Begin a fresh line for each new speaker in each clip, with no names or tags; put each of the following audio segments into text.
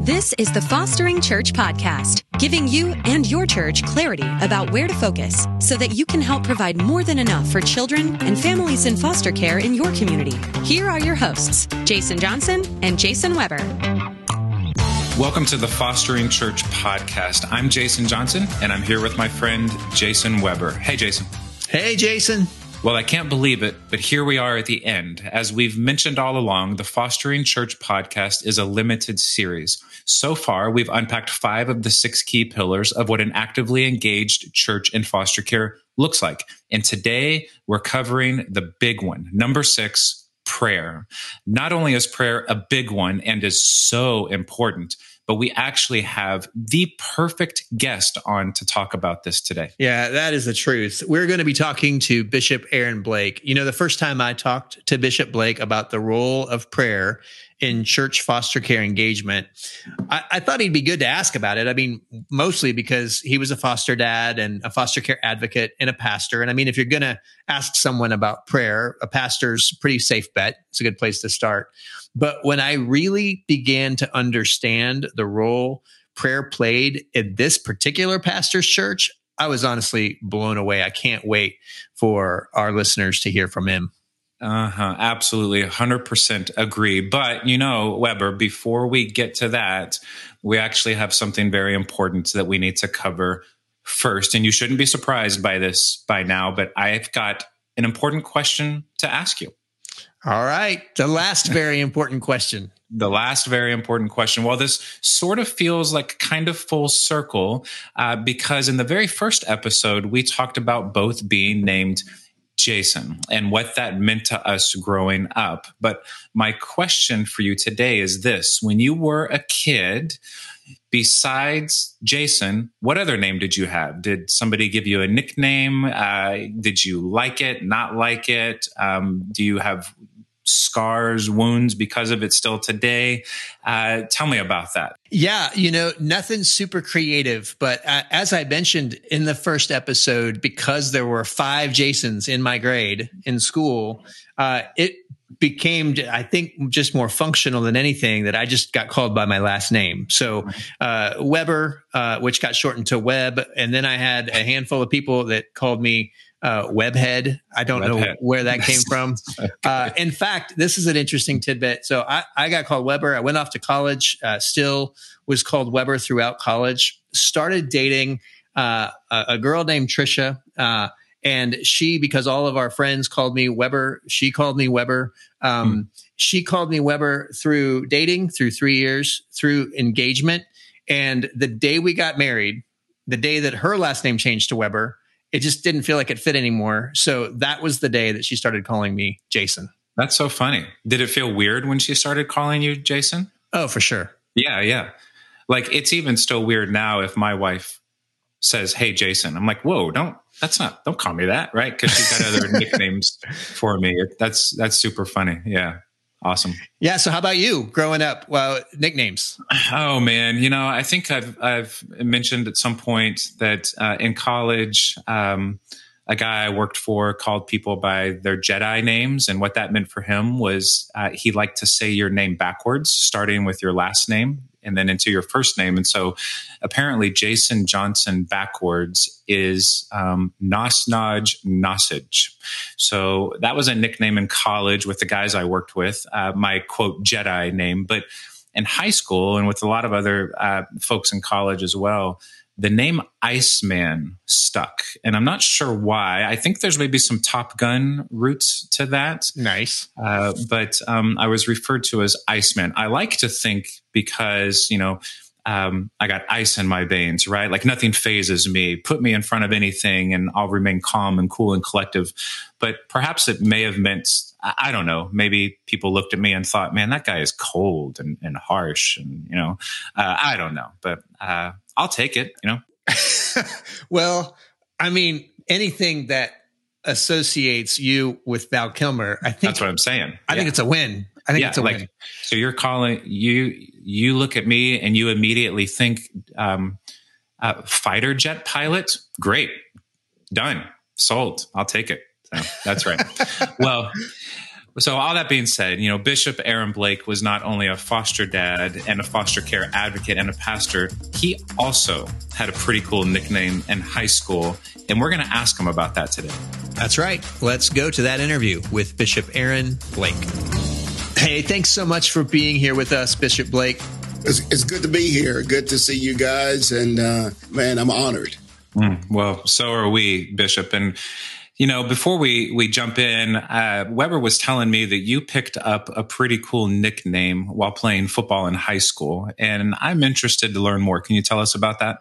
This is the Fostering Church Podcast, giving you and your church clarity about where to focus so that you can help provide more than enough for children and families in foster care in your community. Here are your hosts, Jason Johnson and Jason Weber.
Welcome to the Fostering Church Podcast. I'm Jason Johnson, and I'm here with my friend Jason Weber. Hey, Jason.
Hey, Jason.
Well, I can't believe it, but here we are at the end. As we've mentioned all along, the Fostering Church podcast is a limited series. So far, we've unpacked five of the six key pillars of what an actively engaged church in foster care looks like. And today, we're covering the big one, number six, prayer. Not only is prayer a big one and is so important, but we actually have the perfect guest on to talk about this today.
Yeah, that is the truth. We're going to be talking to Bishop Aaron Blake. You know, the first time I talked to Bishop Blake about the role of prayer in church foster care engagement, I, I, thought he'd be good to ask about it. I mean, mostly because he was a foster dad and a foster care advocate and a pastor. And I mean, if you're going to ask someone about prayer, a pastor's pretty safe bet. It's a good place to start. But when I really began to understand the role prayer played in this particular pastor's church, I was honestly blown away. I can't wait for our listeners to hear from him.
Uh huh. Absolutely. 100% agree. But, you know, Weber, before we get to that, we actually have something very important that we need to cover first. And you shouldn't be surprised by this by now, but I've got an important question to ask you.
All right. The last very important question.
The last very important question. Well, this sort of feels like kind of full circle uh, because in the very first episode, we talked about both being named Jason and what that meant to us growing up. But my question for you today is this when you were a kid, besides Jason, what other name did you have? Did somebody give you a nickname? Uh, did you like it, not like it? Um, do you have scars, wounds because of it still today? Uh, tell me about that.
Yeah, you know, nothing super creative, but uh, as I mentioned in the first episode, because there were five Jasons in my grade in school, uh, it became i think just more functional than anything that i just got called by my last name so uh, weber uh, which got shortened to web and then i had a handful of people that called me uh, webhead i don't webhead. know where that came from uh, in fact this is an interesting tidbit so I, I got called weber i went off to college uh, still was called weber throughout college started dating uh, a, a, girl named trisha and she, because all of our friends called me Weber, she called me Weber. Um, mm. She called me Weber through dating, through three years, through engagement. And the day we got married, the day that her last name changed to Weber, it just didn't feel like it fit anymore. So that was the day that she started calling me Jason.
That's so funny. Did it feel weird when she started calling you Jason?
Oh, for sure.
Yeah, yeah. Like it's even still weird now if my wife says, "Hey, Jason," I'm like, "Whoa, don't that's not don't call me that, right?" Because she's got other nicknames for me. That's that's super funny. Yeah, awesome.
Yeah. So, how about you growing up? Well, nicknames.
Oh man, you know, I think I've I've mentioned at some point that uh, in college. Um, a guy I worked for called people by their Jedi names. And what that meant for him was uh, he liked to say your name backwards, starting with your last name and then into your first name. And so apparently Jason Johnson backwards is um, Nosnaj Nosage. So that was a nickname in college with the guys I worked with, uh, my quote Jedi name. But in high school and with a lot of other uh, folks in college as well, the name Iceman stuck. And I'm not sure why. I think there's maybe some Top Gun roots to that.
Nice.
Uh, but um, I was referred to as Iceman. I like to think because, you know, um, I got ice in my veins, right? Like nothing phases me. Put me in front of anything and I'll remain calm and cool and collective. But perhaps it may have meant, I don't know, maybe people looked at me and thought, man, that guy is cold and, and harsh. And, you know, uh, I don't know. But uh, I'll take it, you know?
well, I mean, anything that associates you with Val Kilmer, I think
that's what I'm saying.
I yeah. think it's a win. I think yeah, it's a like, win.
So you're calling you you look at me and you immediately think um, uh, fighter jet pilot. Great, done, sold. I'll take it. So that's right. well, So, all that being said, you know, Bishop Aaron Blake was not only a foster dad and a foster care advocate and a pastor, he also had a pretty cool nickname in high school. And we're going to ask him about that today.
That's right. Let's go to that interview with Bishop Aaron Blake. Hey, thanks so much for being here with us, Bishop Blake.
It's, it's good to be here. Good to see you guys. And uh, man, I'm honored.
Mm, well, so are we, Bishop. And you know, before we we jump in, uh, Weber was telling me that you picked up a pretty cool nickname while playing football in high school, and I'm interested to learn more. Can you tell us about that?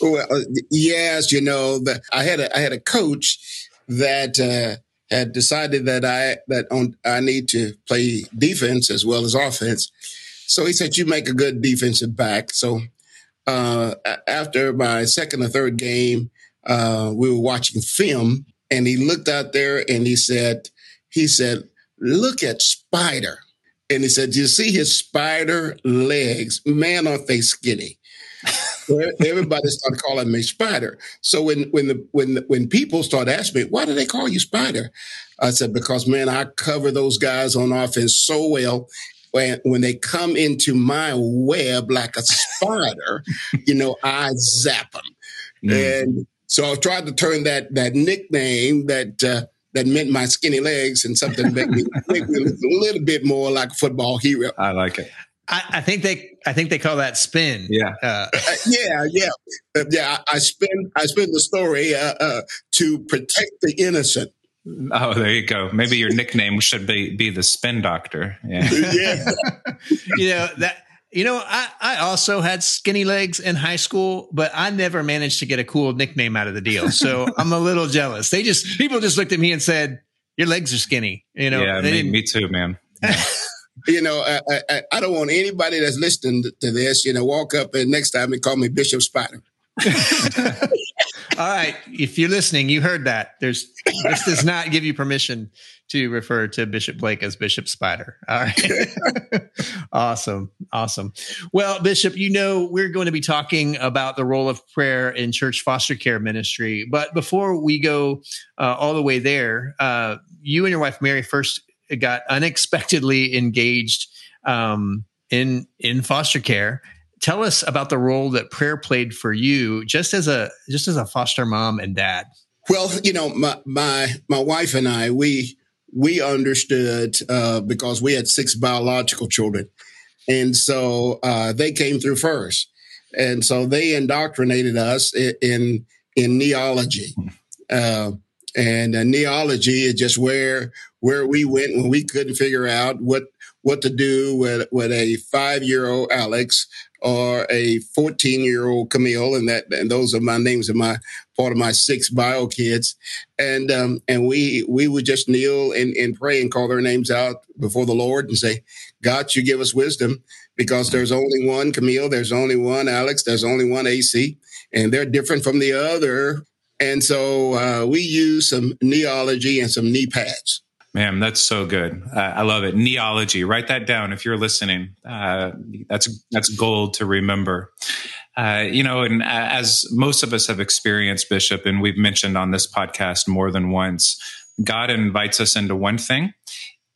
Well, yes, you know, the, I had a I had a coach that uh, had decided that I that on, I need to play defense as well as offense. So he said, "You make a good defensive back." So uh, after my second or third game, uh, we were watching film and he looked out there and he said, he said, look at Spider. And he said, you see his spider legs? Man, aren't they skinny? Everybody started calling me Spider. So when when the when when people start asking me, why do they call you Spider? I said because man, I cover those guys on offense so well. When when they come into my web like a spider, you know, I zap them. Mm. And so I tried to turn that that nickname that uh, that meant my skinny legs and something that make me, make me a little bit more like a football hero.
I like it.
I, I think they I think they call that spin.
Yeah, uh,
uh, yeah, yeah, uh, yeah. I, I spin I spin the story uh, uh, to protect the innocent.
Oh, there you go. Maybe your nickname should be be the spin doctor. Yeah,
yeah.
you know that you know, I, I also had skinny legs in high school, but I never managed to get a cool nickname out of the deal. So I'm a little jealous. They just, people just looked at me and said, your legs are skinny. You know,
yeah, me, me, too, man. Yeah.
you know, I, I, I, don't want anybody that's listening to this, you know, walk up and next time and call me Bishop Spider.
All right. If you're listening, you heard that. There's this does not give you permission to refer to Bishop Blake as Bishop Spider. All right. awesome. Awesome. Well, Bishop, you know, we're going to be talking about the role of prayer in church foster care ministry. But before we go uh, all the way there, uh, you and your wife, Mary, first got unexpectedly engaged um, in in foster care tell us about the role that prayer played for you just as a just as a foster mom and dad.
Well you know my my my wife and i we we understood uh, because we had six biological children. And so uh, they came through first. And so they indoctrinated us in in, in neology. Uh, and uh, neology is just where where we went when we couldn't figure out what what to do with with a five year old Alex or a 14 year old Camille, and that and those are my names of my part of my six bio kids, and um, and we we would just kneel and, and pray and call their names out before the Lord and say, God, you give us wisdom because there's only one Camille, there's only one Alex, there's only one AC, and they're different from the other, and so uh, we use some neology and some knee pads.
Man, that's so good. Uh, I love it. Neology. Write that down if you're listening. Uh, that's that's gold to remember. Uh, you know, and as most of us have experienced, Bishop, and we've mentioned on this podcast more than once, God invites us into one thing,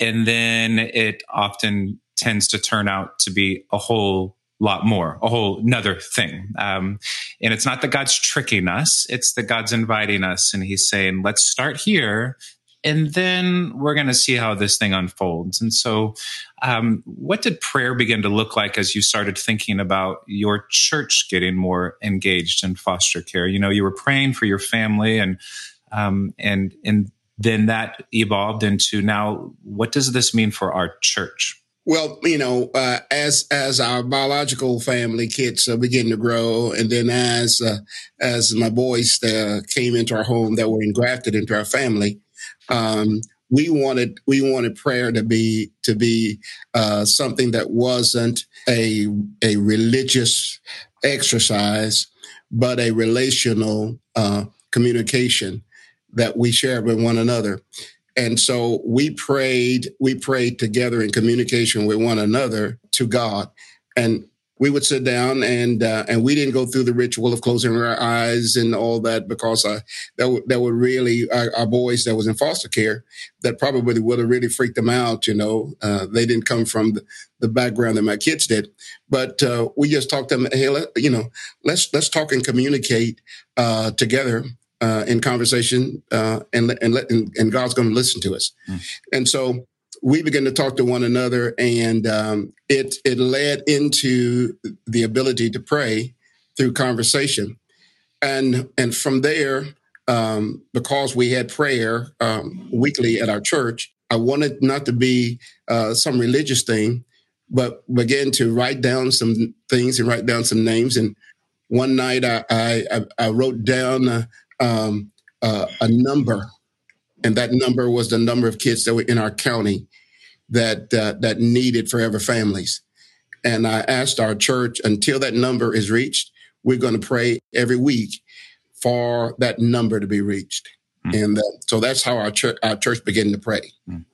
and then it often tends to turn out to be a whole lot more, a whole another thing. Um, and it's not that God's tricking us; it's that God's inviting us, and He's saying, "Let's start here." And then we're going to see how this thing unfolds. And so, um, what did prayer begin to look like as you started thinking about your church getting more engaged in foster care? You know, you were praying for your family, and um, and and then that evolved into now. What does this mean for our church?
Well, you know, uh, as as our biological family kids uh, begin to grow, and then as uh, as my boys uh, came into our home that were engrafted into our family, um, we wanted we wanted prayer to be to be uh, something that wasn't a a religious exercise, but a relational uh, communication that we shared with one another. And so we prayed, we prayed together in communication with one another to God. And we would sit down and uh, and we didn't go through the ritual of closing our eyes and all that because uh, that w- that would really our, our, boys that was in foster care that probably would have really freaked them out. You know, uh, they didn't come from the, the, background that my kids did, but uh, we just talked to them. Hey, let, you know, let's let's talk and communicate uh, together. Uh, in conversation, and and, let, and, and God's going to listen to us, mm. and so we began to talk to one another, and um, it it led into the ability to pray through conversation, and and from there, um, because we had prayer um, weekly at our church, I wanted not to be uh, some religious thing, but began to write down some things and write down some names. And one night, I I, I wrote down a, um, uh, a number and that number was the number of kids that were in our county that uh, that needed forever families. And I asked our church until that number is reached, we're going to pray every week for that number to be reached. Mm. And uh, so that's how our church our church began to pray. Mm.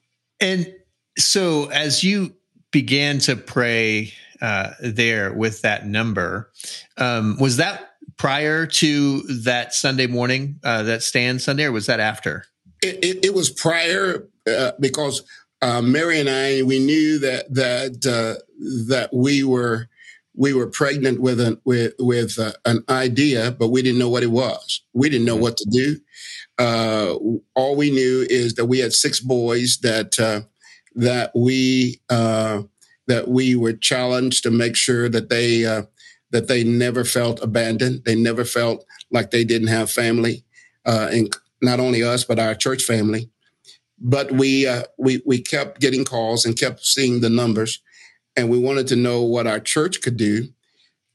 And so as you began to pray uh, there with that number, um, was that prior to that Sunday morning, uh, that stand Sunday, or was that after?
It, it, it was prior uh, because uh, Mary and I, we knew that that uh, that we were we were pregnant with an with with uh, an idea, but we didn't know what it was. We didn't know what to do. Uh, all we knew is that we had six boys that uh, that we uh, that we were challenged to make sure that they that they never felt abandoned. They never felt like they didn't have family, and not only us but our church family but we uh, we we kept getting calls and kept seeing the numbers, and we wanted to know what our church could do.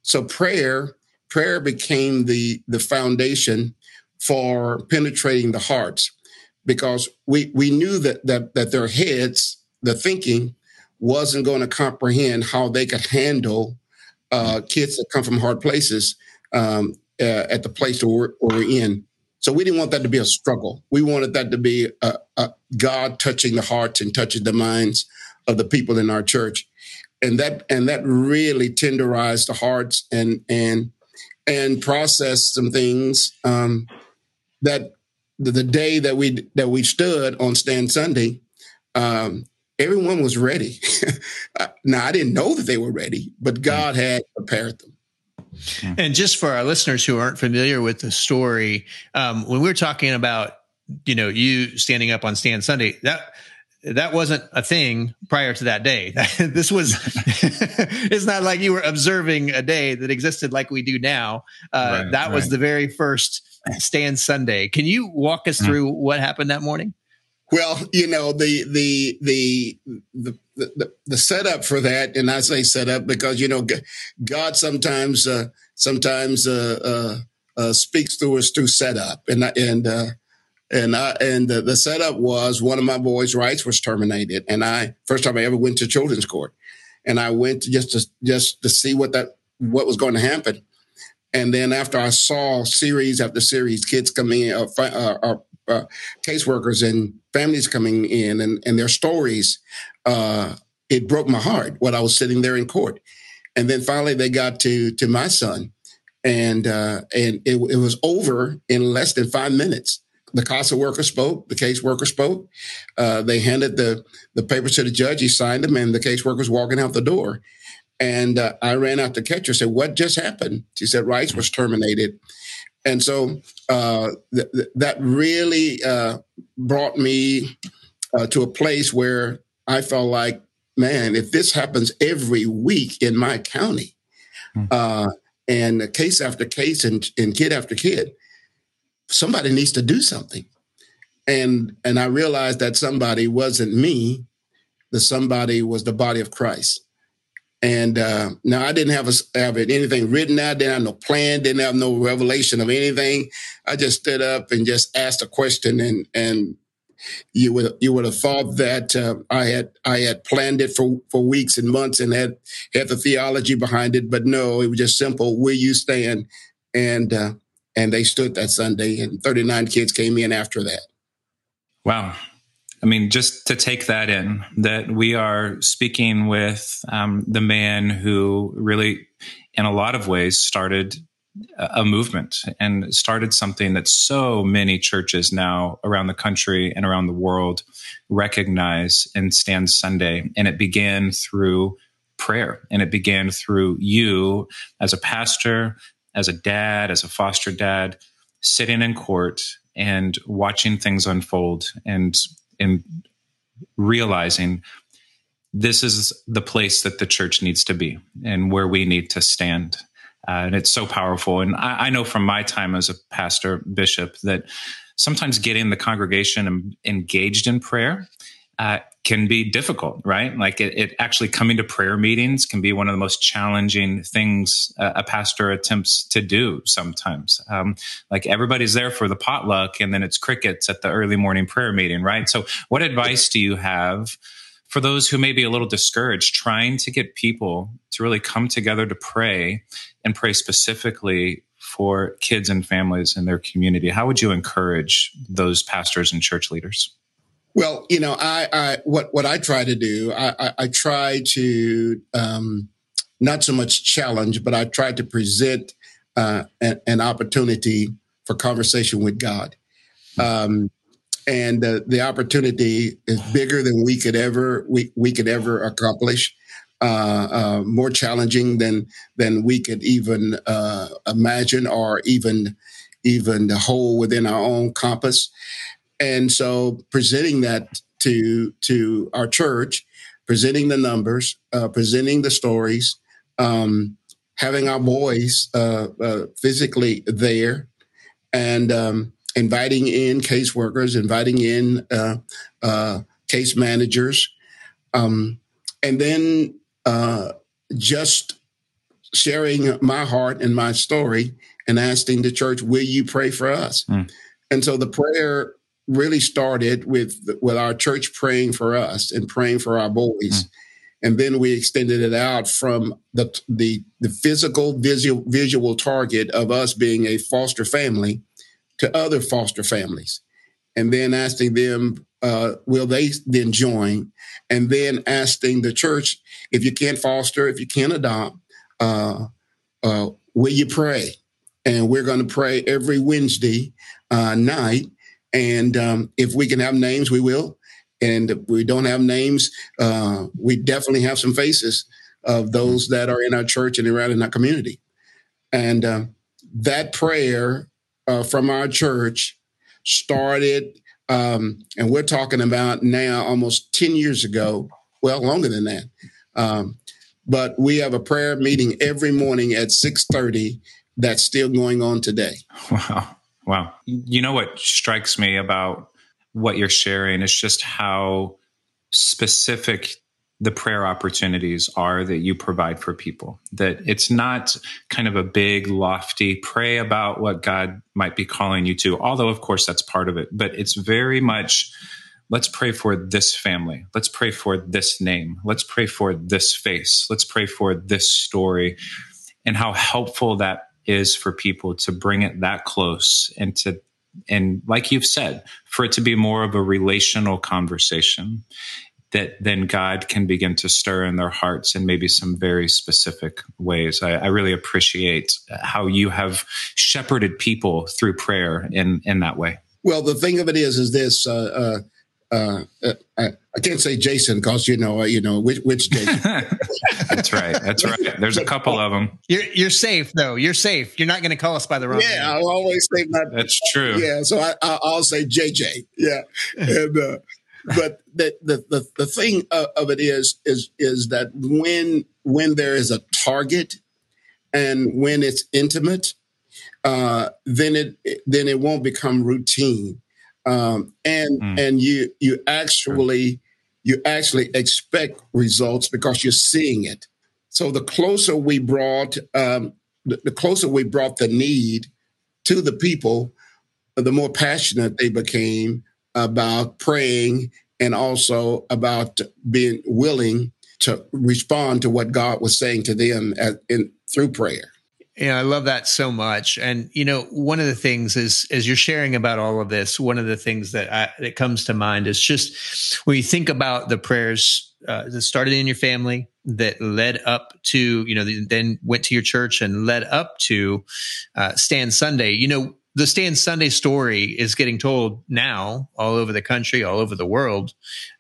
So prayer prayer became the the foundation for penetrating the hearts, because we we knew that that that their heads, the thinking, wasn't going to comprehend how they could handle uh, kids that come from hard places um, uh, at the place that we're, we're in. So we didn't want that to be a struggle. We wanted that to be a, a God touching the hearts and touching the minds of the people in our church, and that and that really tenderized the hearts and and and processed some things um, that the, the, day that we that we stood on Stand Sunday, um, everyone was ready. now I didn't know that they were ready, but God had prepared them.
And just for our listeners who aren't familiar with the story, um, when we are talking about, you know, you standing up on Stand Sunday, that that wasn't a thing prior to that day. this was, it's not like you were observing a day that existed like we do now. Uh, right, that right. was the very first Stand Sunday. Can you walk us hmm. through what happened that morning?
Well, you know the the the the the, the setup for that, and I say setup because you know God sometimes uh, sometimes uh, uh, uh, speaks through us through setup, and and uh, and I, and the, the setup was one of my boys' rights was terminated, and I first time I ever went to children's court, and I went just to just to see what that what was going to happen, and then after I saw series after series, kids coming in, uh, uh, caseworkers and families coming in and, and their stories, uh, it broke my heart when I was sitting there in court. And then finally they got to to my son, and uh, and it, it was over in less than five minutes. The CASA worker spoke. The caseworker spoke. Uh, they handed the the papers to the judge. He signed them, and the caseworker's walking out the door. And uh, I ran out to catch her. Said, "What just happened?" She said, "Rights was terminated." And so uh, th- th- that really uh, brought me uh, to a place where I felt like, man, if this happens every week in my county, mm-hmm. and case after case and, and kid after kid, somebody needs to do something. And and I realized that somebody wasn't me, the somebody was the body of Christ. And uh, now I didn't have a, have anything written out. Didn't have no plan. Didn't have no revelation of anything. I just stood up and just asked a question, and and you would you would have thought that uh, I had I had planned it for for weeks and months and had had the theology behind it. But no, it was just simple. Will you stand? And uh, and they stood that Sunday, and thirty nine kids came in after that.
Wow. I mean, just to take that in, that we are speaking with um, the man who really, in a lot of ways, started a movement and started something that so many churches now around the country and around the world recognize and stand Sunday. And it began through prayer and it began through you as a pastor, as a dad, as a foster dad, sitting in court and watching things unfold and, and realizing this is the place that the church needs to be and where we need to stand uh, and it's so powerful. And I, I, know from my time as a pastor, bishop, that sometimes getting the congregation engaged in prayer uh, can be difficult, right? Like it, it, actually coming to prayer meetings can be one of the most challenging things a, a pastor attempts to do sometimes. Um, like everybody's there for the potluck and then it's crickets at the early morning prayer meeting, right? So, what advice do you have? For those who may be a little discouraged, trying to get people to really come together to pray and pray specifically for kids and families in their community. How would you encourage those pastors and church leaders?
Well, you know, I, I what what I try to do, I, I, I try to um, not so much challenge, but I try to present uh, an, an, opportunity for conversation with God. Um, and uh, the opportunity is bigger than we could ever we, we could ever accomplish. Uh, uh, more challenging than than we could even uh, imagine or even even hold within our own compass. And so, presenting that to to our church, presenting the numbers, uh, presenting the stories, um, having our boys uh, physically there, and um, inviting in caseworkers, inviting in uh, uh, case managers, um, and then uh, just sharing my heart and my story and asking the church, "Will you pray for us?" Mm. And so the prayer really started with with our church praying for us and praying for our boys. Mm. And then we extended it out from the the, the physical visual visual target of us being a foster family to other foster families and then asking them, uh, will they then join? And then asking the church, if you can't foster, if you can't adopt, uh, uh, will you pray? And we're going to pray every Wednesday uh, night. And um, if we can have names, we will. And if we don't have names, uh, we definitely have some faces of those that are in our church and around in our community. And uh, that prayer uh, from our church started, um, and we're talking about now almost 10 years ago, well, longer than that. Um, but we have a prayer meeting every morning at 6.30 that's still going on today.
Wow. Wow. You know what strikes me about what you're sharing is just how specific the prayer opportunities are that you provide for people. That it's not kind of a big, lofty pray about what God might be calling you to, although, of course, that's part of it. But it's very much let's pray for this family. Let's pray for this name. Let's pray for this face. Let's pray for this story. And how helpful that is for people to bring it that close and to and like you've said, for it to be more of a relational conversation that then God can begin to stir in their hearts in maybe some very specific ways. I, I really appreciate how you have shepherded people through prayer in in that way.
Well, the thing of it is, is this. Uh, uh, uh, uh I, I, can't say Jason because you know, uh, you know which, which Jason.
That's right. That's right. There's a couple of them.
You're you're safe though. You're safe. You're not going to call us by the wrong.
Yeah,
name.
I'll always say that.
That's true.
Yeah, so I, will say JJ. Yeah, and uh, but the, the, the, the thing of it is, is, is that when, when there is a target and when it's intimate, uh, then it, then it won't become routine. Um, and, mm. and you, you actually, you actually expect results because you're seeing it. So the closer we brought, um, the, the closer we brought the need to the people, the more passionate they became about praying and also about being willing to respond to what God was saying to them as, in, through prayer.
Yeah, I love that so much. And you know, one of the things is as you're sharing about all of this, one of the things that I, that comes to mind is just when you think about the prayers uh, that started in your family, that led up to you know, then went to your church and led up to uh, Stand Sunday. You know, the Stand Sunday story is getting told now all over the country, all over the world,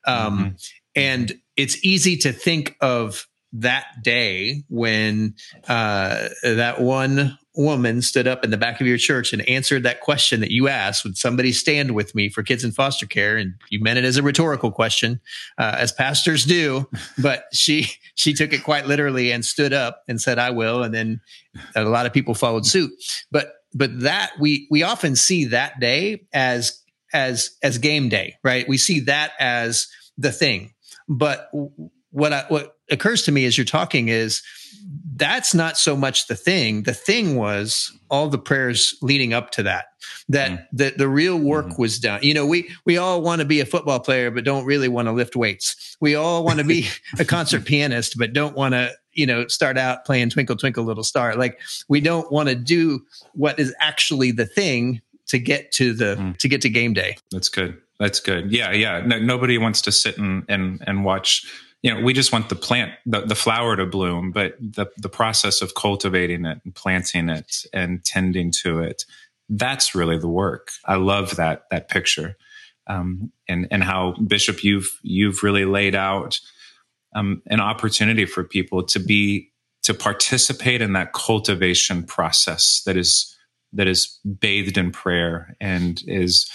um, mm-hmm. and it's easy to think of that day when uh, that one woman stood up in the back of your church and answered that question that you asked would somebody stand with me for kids in foster care? And you meant it as a rhetorical question uh, as pastors do but she she took it quite literally and stood up and said i will and then a lot of people followed suit. But but that we we often see that day as as as game day right we see that as the thing but what I, what occurs to me as you're talking is that's not so much the thing. The thing was all the prayers leading up to that. That mm. the, the real work mm. was done. You know, we we all want to be a football player, but don't really want to lift weights. We all want to be a concert pianist, but don't want to you know start out playing Twinkle Twinkle Little Star. Like we don't want to do what is actually the thing to get to the mm. to get to game day.
That's good. That's good. Yeah, yeah. No, nobody wants to sit and and and watch you know, we just want the plant, the, the flower to bloom, but the, the process of cultivating it and planting it and tending to it, that's really the work. I love that, that picture. Um, and, and how Bishop, you've, you've really laid out, um, an opportunity for people to be, to participate in that cultivation process that is, that is bathed in prayer and is,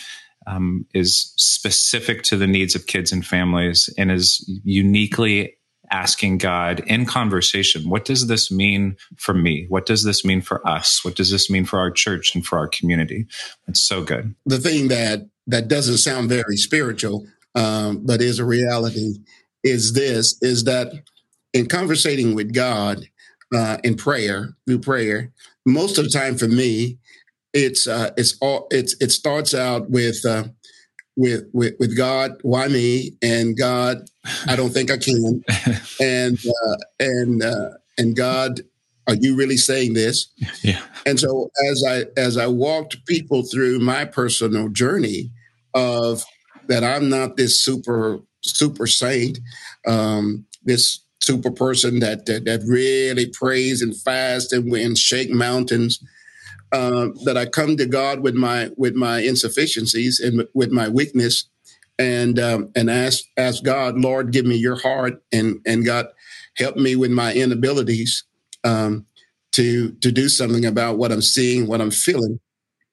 um, is specific to the needs of kids and families and is uniquely asking God in conversation, what does this mean for me? What does this mean for us? What does this mean for our church and for our community? It's so good.
The thing that that doesn't sound very spiritual, um, but is a reality, is this: is that in conversating with God uh, in prayer through prayer, most of the time for me, it's uh, it's all it's it starts out with uh, with with with God, why me? And God, I don't think I can. and uh, and uh, and God, are you really saying this?
Yeah.
And so as I as I walked people through my personal journey of that, I'm not this super super saint, um, this super person that, that that really prays and fasts and, and shake mountains uh, that I come to God with my with my insufficiencies and with my weakness, and um, and ask ask God, Lord, give me Your heart, and and God, help me with my inabilities um, to to do something about what I'm seeing, what I'm feeling.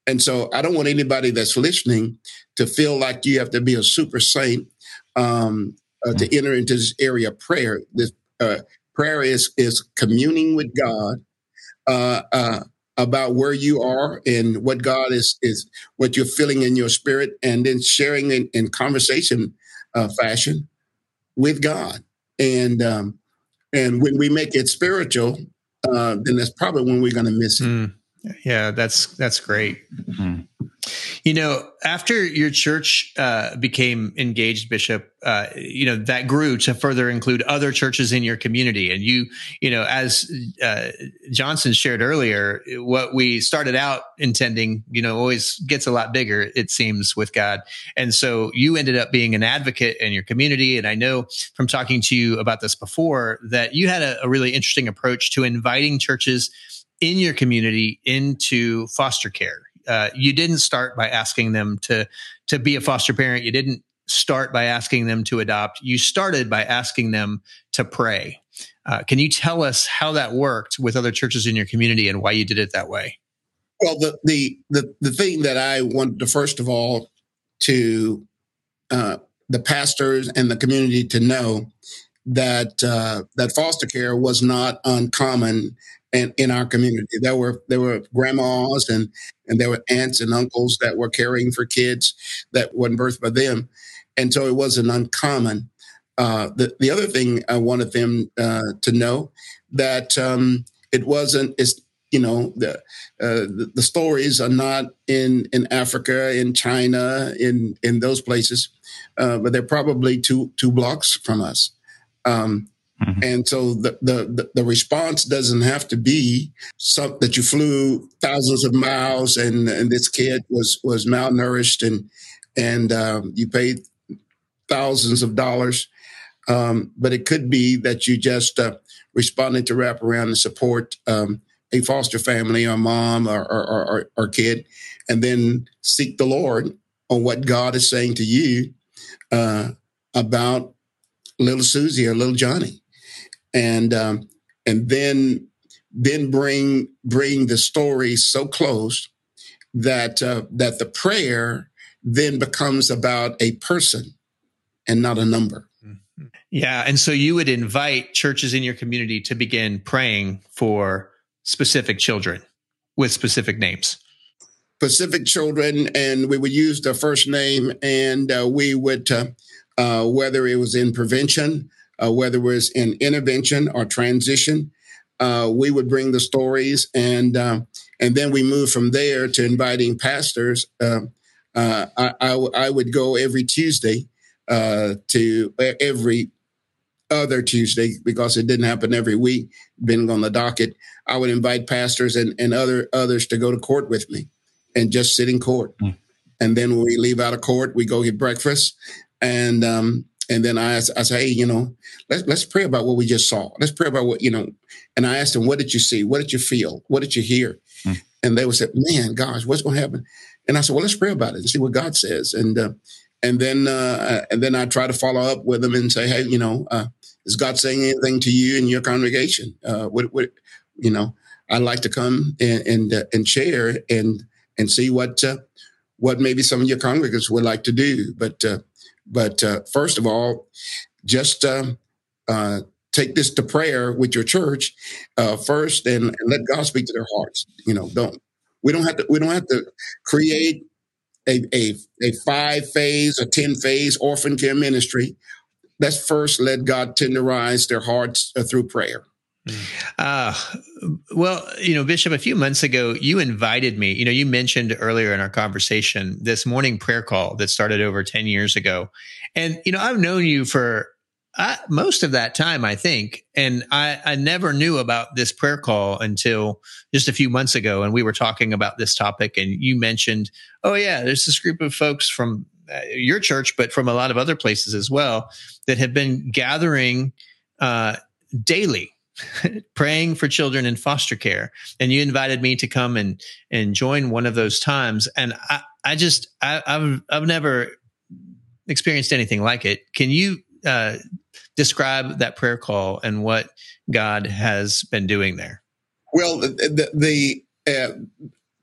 And so I don't want anybody that's listening to feel like you have to be a super saint um, uh, to mm. enter into this area of prayer. This uh, prayer is is communing with God. Uh, uh about where you are and what God is is what you're feeling in your spirit, and then sharing in, in conversation uh, fashion with God. And um, and when we make it spiritual, uh, then that's probably when we're going to miss it. Mm.
Yeah, that's that's great. Mm-hmm. You know, after your church uh, became engaged, Bishop, uh, you know that grew to further include other churches in your community. And you, you know, as uh, Johnson shared earlier, what we started out intending, you know, always gets a lot bigger. It seems with God, and so you ended up being an advocate in your community. And I know from talking to you about this before that you had a, a really interesting approach to inviting churches in your community into foster care uh, you didn't start by asking them to to be a foster parent. You didn't start by asking them to adopt. You started by asking them to pray. Uh, can you tell us how that worked with other churches in your community and why you did it that way?
Well, the the the, the thing that I wanted to first of all to uh, the pastors and the community to know that uh, that foster care was not uncommon in, in our community. There were there were grandmas and and there were aunts and uncles that were caring for kids that weren't birthed by them, and so it wasn't uncommon. Uh, the the other thing I wanted them uh, to know that um, it wasn't it's you know the, uh, the, the stories are not in in Africa, in China, in in those places, uh, but they're probably two two blocks from us. Um, Mm-hmm. And so the, the, the response doesn't have to be something that you flew thousands of miles and, and this kid was, was malnourished and, and um, you paid thousands of dollars. Um, but it could be that you just uh, responded to wrap around and support um, a foster family or mom or, or, or, or, kid, and then seek the Lord on what God is saying to you uh, about little Susie or little Johnny and um, and then then bring bring the story so close that uh, that the prayer then becomes about a person and not a number.
Mm-hmm. Yeah, and so you would invite churches in your community to begin praying for specific children with specific names.
Specific children, and we would use the first name, and uh, we would, uh, uh, whether it was in prevention, uh, whether it was in intervention or transition. Uh, we would bring the stories, and uh, and then we move from there to inviting pastors. Um, uh, I, I, w- I would go every Tuesday uh, to every other Tuesday because it didn't happen every week, being on the docket. I would invite pastors and, and other others to go to court with me and just sit in court. Mm. And then when we leave out of court, we go get breakfast and um, and then I asked, I said, hey, you know, let's let's pray about what we just saw. Let's pray about what you know. And I asked them, what did you see? What did you feel? What did you hear? Mm. And they would say, man, gosh, what's going to happen? And I said, well, let's pray about it and see what God says. And uh, and then uh, and then I try to follow up with them and say, hey, you know, uh, is God saying anything to you in your congregation? Uh, what what you know? I'd like to come and and, uh, and share and and see what uh, what maybe some of your congregants would like to do, but. But uh, first of all, just um, uh, take this to prayer with your church uh, first, and, and, let God speak to their hearts. You know, don't we don't have to we don't have to create a a, a five phase or ten phase orphan care ministry. Let's first let God tenderize their hearts uh, through prayer.
Uh, well, you know, Bishop, a few months ago, you invited me. You know, you mentioned earlier in our conversation this morning prayer call that started over 10 years ago. And, you know, I've known you for uh, most of that time, I think. And I, I never knew about this prayer call until just a few months ago. And we were talking about this topic, and you mentioned, oh, yeah, there's this group of folks from uh, your church, but from a lot of other places as well that have been gathering uh, daily praying for children in foster care. And you invited me to come and and join one of those times. And i i just I, have i've never experienced anything like it. Can you uh, describe that prayer call and what god has been doing there?
Well the, the,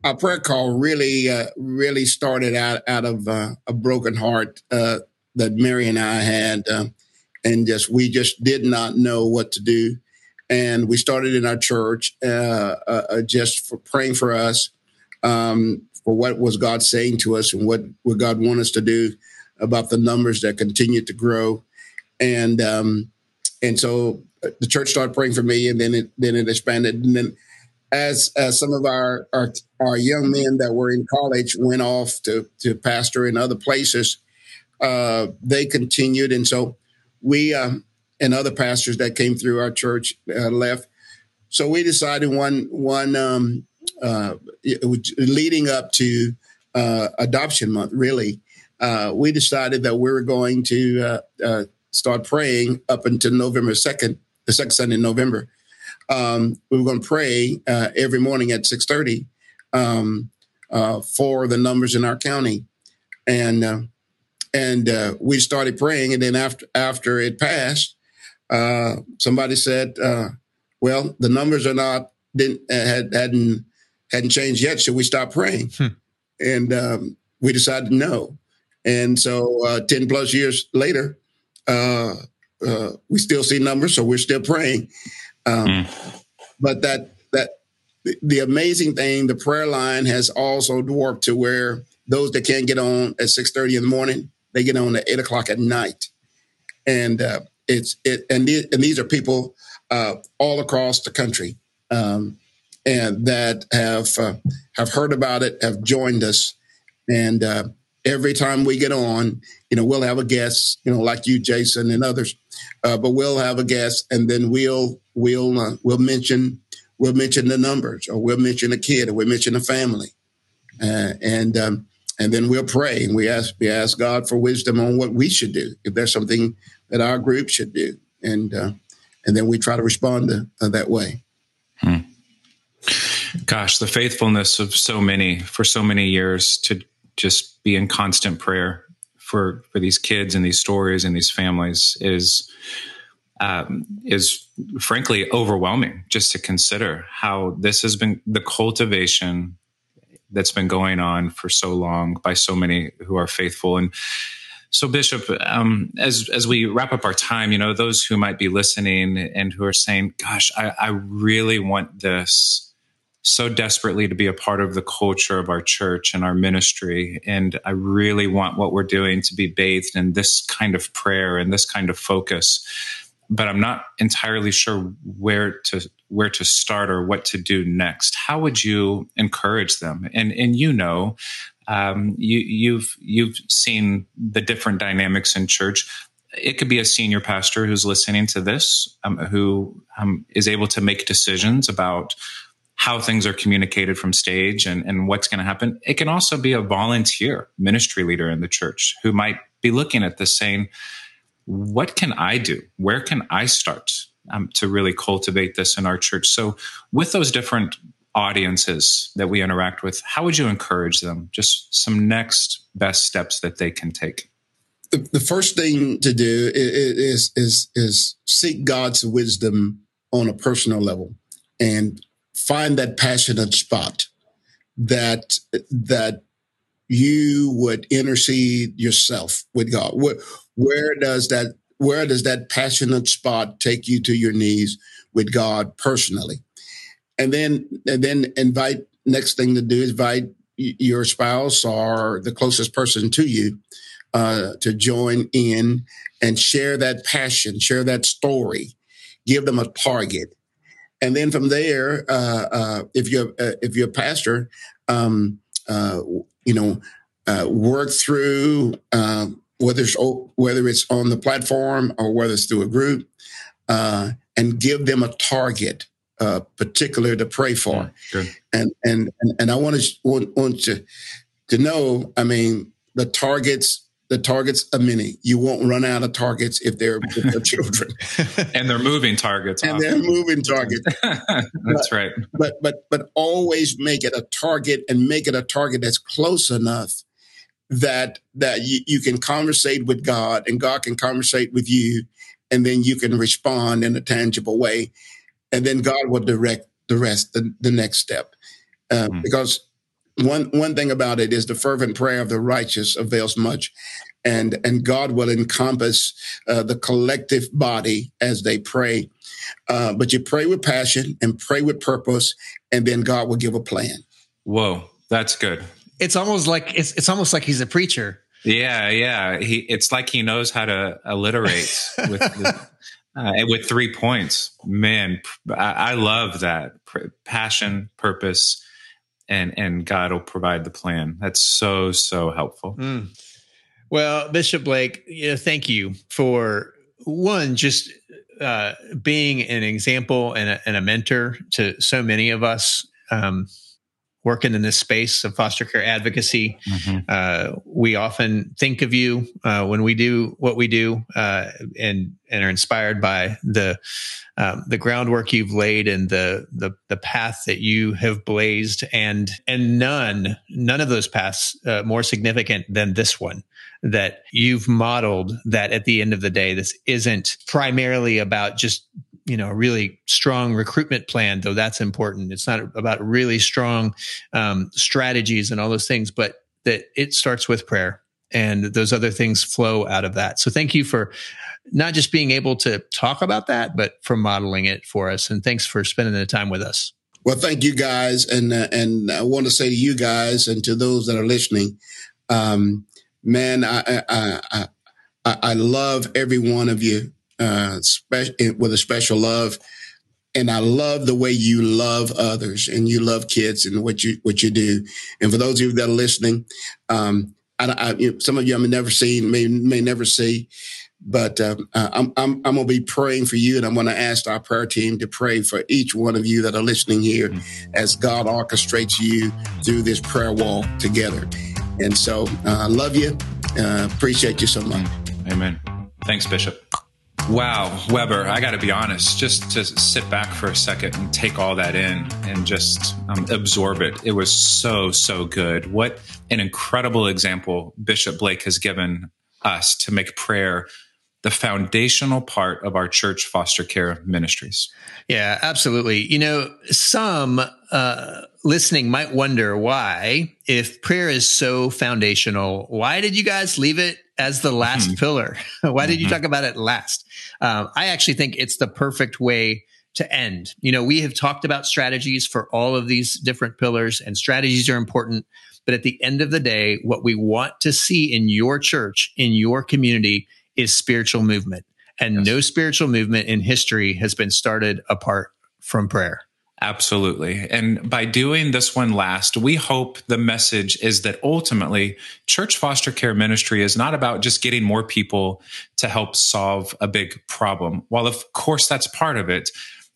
uh, prayer call really uh, really started out out of uh, a broken heart uh, that mary and i had um, and just we just did not know what to do and we started in our church uh, uh, uh, just for praying for us um, for what was God saying to us and what what God want us to do about the numbers that continued to grow, and um, and so uh, the church started praying for me, and then it then it expanded, and then as, as some of our, our our young men that were in college went off to to pastor in other places, uh, they continued, and so we. Um, and other pastors that came through our church uh, left. So we decided one one um, uh, leading up to uh, adoption month. Really, uh, we decided that we were going to uh, uh, start praying up until November second, the second Sunday in November. Um, we were going to pray every morning at six thirty um, for the numbers in our county, and and we started praying. And then after after it passed, uh, somebody said, uh, "Well, the numbers are not didn't uh, had hadn't hadn't changed yet. Should we stop praying?" Hmm. And um, we decided no. And so, uh, ten plus years later, uh, we still see numbers, so we're still praying. Um, hmm. But that that the amazing thing, the prayer line has also dwarfed to where those that can't get on at six thirty in the morning, they get on at eight o'clock at night, and uh, it's it and, the, and these are people uh, all across the country um, and that have uh, have heard about it, have joined us, and uh, every time we get on, you know, we'll have a guest, you know, like you, Jason, and others, uh, but we'll have a guest, and then we'll we'll uh, we'll mention we'll mention the numbers, or we'll mention a kid, or we'll mention a family, uh, and um, and then we'll pray and we ask we ask God for wisdom on what we should do. If there's something that our group should do, and uh, and then we try to respond to, uh, that way. Hmm.
Gosh, the faithfulness of so many for so many years to just be in constant prayer for for these kids and these stories and these families is um, is frankly overwhelming just to consider how this has been the cultivation that's been going on for so long by so many who are faithful and so bishop um, as as we wrap up our time you know those who might be listening and who are saying gosh i, I really want this so desperately to be a part of the culture of our church and our ministry. And I really want what we're doing to be bathed in this kind of prayer and this kind of focus. But I'm not entirely sure where to where to start or what to do next. How would you encourage them? And and you know, um, you, you've you've seen the different dynamics in church it could be a senior pastor who's listening to this um, who um, is able to make decisions about how things are communicated from stage and, and what's going to happen. It can also be a volunteer ministry leader in the church who might be looking at this saying, what can I do? Where can I start um, to really cultivate this in our church? So, with those different audiences that we interact with, how would you encourage them? Just some next best steps that they can take.
The first thing to do is is is seek God's wisdom on a personal level and find that passionate spot that that you would intercede yourself with God. Where, where does that where does that passionate spot take you to your knees with God personally? And then and then invite next thing to do is invite your spouse or the closest person to you uh, to join in and share that passion, share that story, give them a target, and then from there, uh, uh, if you're uh, if you're a pastor, um, uh, you know, uh, work through um, whether it's whether it's on the platform or whether it's through a group, and give them a target, Uh, particular to pray for. Mm, yeah, and, and and I want to want, want to to know. I mean, the targets the targets are many. You won't run out of targets if they're, if they're children.
and they're moving targets.
And they're moving targets.
that's
but,
right.
But but but always make it a target and make it a target that's close enough that that you, you can conversate with God and God can conversate with you, and then you can respond in a tangible way, and then God will direct the rest, the, the next step, uh, mm. because one one thing about it is the fervent prayer of the righteous avails much and and god will encompass uh, the collective body as they pray. Uh, but you pray with passion and pray with purpose and then god will give a plan.
Whoa that's good.
It's almost like it's, it's almost like he's a preacher.
Yeah yeah. He it's like he knows how to alliterate with the, uh, with three points man I, I love that passion purpose and and God will provide the plan. That's so so helpful. Mm.
Well, Bishop Blake, you know, thank you for one just uh, being an example and a, and a, mentor to so many of us. Um, working in this space of foster care advocacy. Mm-hmm. Uh, we often think of you uh, when we do what we do, uh, and and are inspired by the um, the groundwork you've laid and the, the the path that you have blazed, and and none none of those paths uh, more significant than this one that you've modeled. That at the end of the day, this isn't primarily about just you know a really strong recruitment plan though that's important. It's not about really strong um, strategies and all those things but that it starts with prayer and those other things flow out of that. So thank you for not just being able to talk about that but for modeling it for us. And thanks for spending the time with us.
Well thank you guys. And uh, and i want to say to you guys and to those that are listening um, man I, I i i i love every one of you uh, spe- with a special love. And I love the way you love others and you love kids and what you what you do. And for those of you that are listening, um, I, I, some of you I may never see, may may never see. But um, uh, I'm, I'm, I'm going to be praying for you, and I'm going to ask our prayer team to pray for each one of you that are listening here as God orchestrates you through this prayer wall together. And so I uh, love you. Uh, appreciate you so much.
Amen. Thanks, Bishop. Wow, Weber, I got to be honest, just to sit back for a second and take all that in and just um, absorb it. It was so, so good. What an incredible example Bishop Blake has given us to make prayer the foundational part of our church foster care ministries.
Yeah, absolutely. You know, some uh, listening might wonder why, if prayer is so foundational, why did you guys leave it as the last mm-hmm. pillar? why did you mm-hmm. talk about it last? Um, I actually think it's the perfect way to end. You know, we have talked about strategies for all of these different pillars, and strategies are important. But at the end of the day, what we want to see in your church, in your community, is spiritual movement. And yes. no spiritual movement in history has been started apart from prayer.
Absolutely. And by doing this one last, we hope the message is that ultimately church foster care ministry is not about just getting more people to help solve a big problem. While of course that's part of it,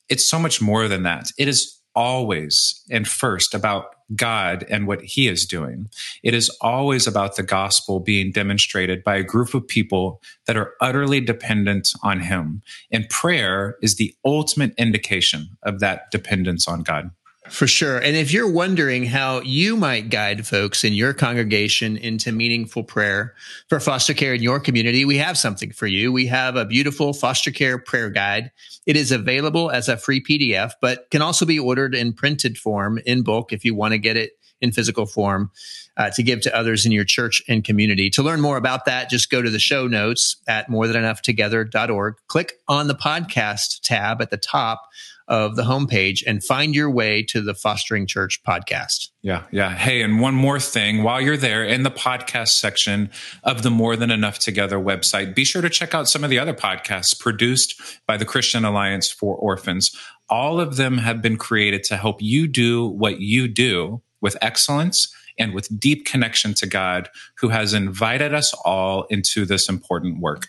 it's so much more than that. It is always and first about God and what he is doing. It is always about the gospel being demonstrated by a group of people that are utterly dependent on him. And prayer is the ultimate indication of that dependence on God.
For sure. And if you're wondering how you might guide folks in your congregation into meaningful prayer for foster care in your community, we have something for you. We have a beautiful foster care prayer guide. It is available as a free PDF, but can also be ordered in printed form in bulk if you want to get it in physical form uh, to give to others in your church and community. To learn more about that, just go to the show notes at morethanenoughtogether.org. Click on the podcast tab at the top of the homepage and find your way to the Fostering Church podcast.
Yeah, yeah. Hey, and one more thing while you're there in the podcast section of the More Than Enough Together website, be sure to check out some of the other podcasts produced by the Christian Alliance for Orphans. All of them have been created to help you do what you do with excellence and with deep connection to God, who has invited us all into this important work.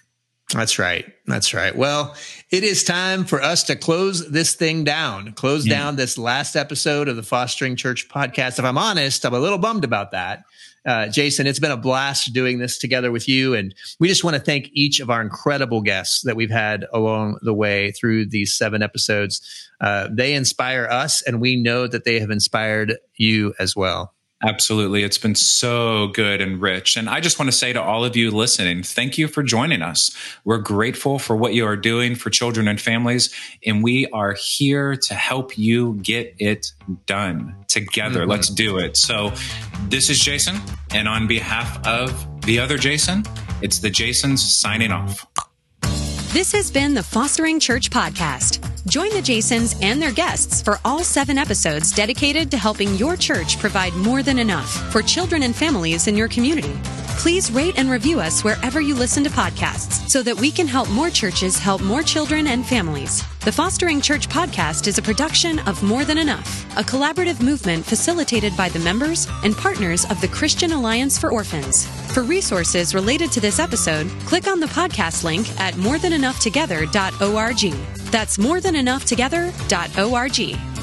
That's right. That's right. Well, it is time for us to close this thing down, close yeah. down this last episode of the Fostering Church podcast. If I'm honest, I'm a little bummed about that. Uh, Jason, it's been a blast doing this together with you. And we just want to thank each of our incredible guests that we've had along the way through these seven episodes. Uh, they inspire us, and we know that they have inspired you as well.
Absolutely. It's been so good and rich. And I just want to say to all of you listening, thank you for joining us. We're grateful for what you are doing for children and families, and we are here to help you get it done together. Mm-hmm. Let's do it. So, this is Jason, and on behalf of the other Jason, it's the Jasons signing off.
This has been the Fostering Church Podcast. Join the Jasons and their guests for all seven episodes dedicated to helping your church provide more than enough for children and families in your community. Please rate and review us wherever you listen to podcasts so that we can help more churches help more children and families. The Fostering Church podcast is a production of More Than Enough, a collaborative movement facilitated by the members and partners of the Christian Alliance for Orphans. For resources related to this episode, click on the podcast link at morethanenoughtogether.org. That's morethanenoughtogether.org.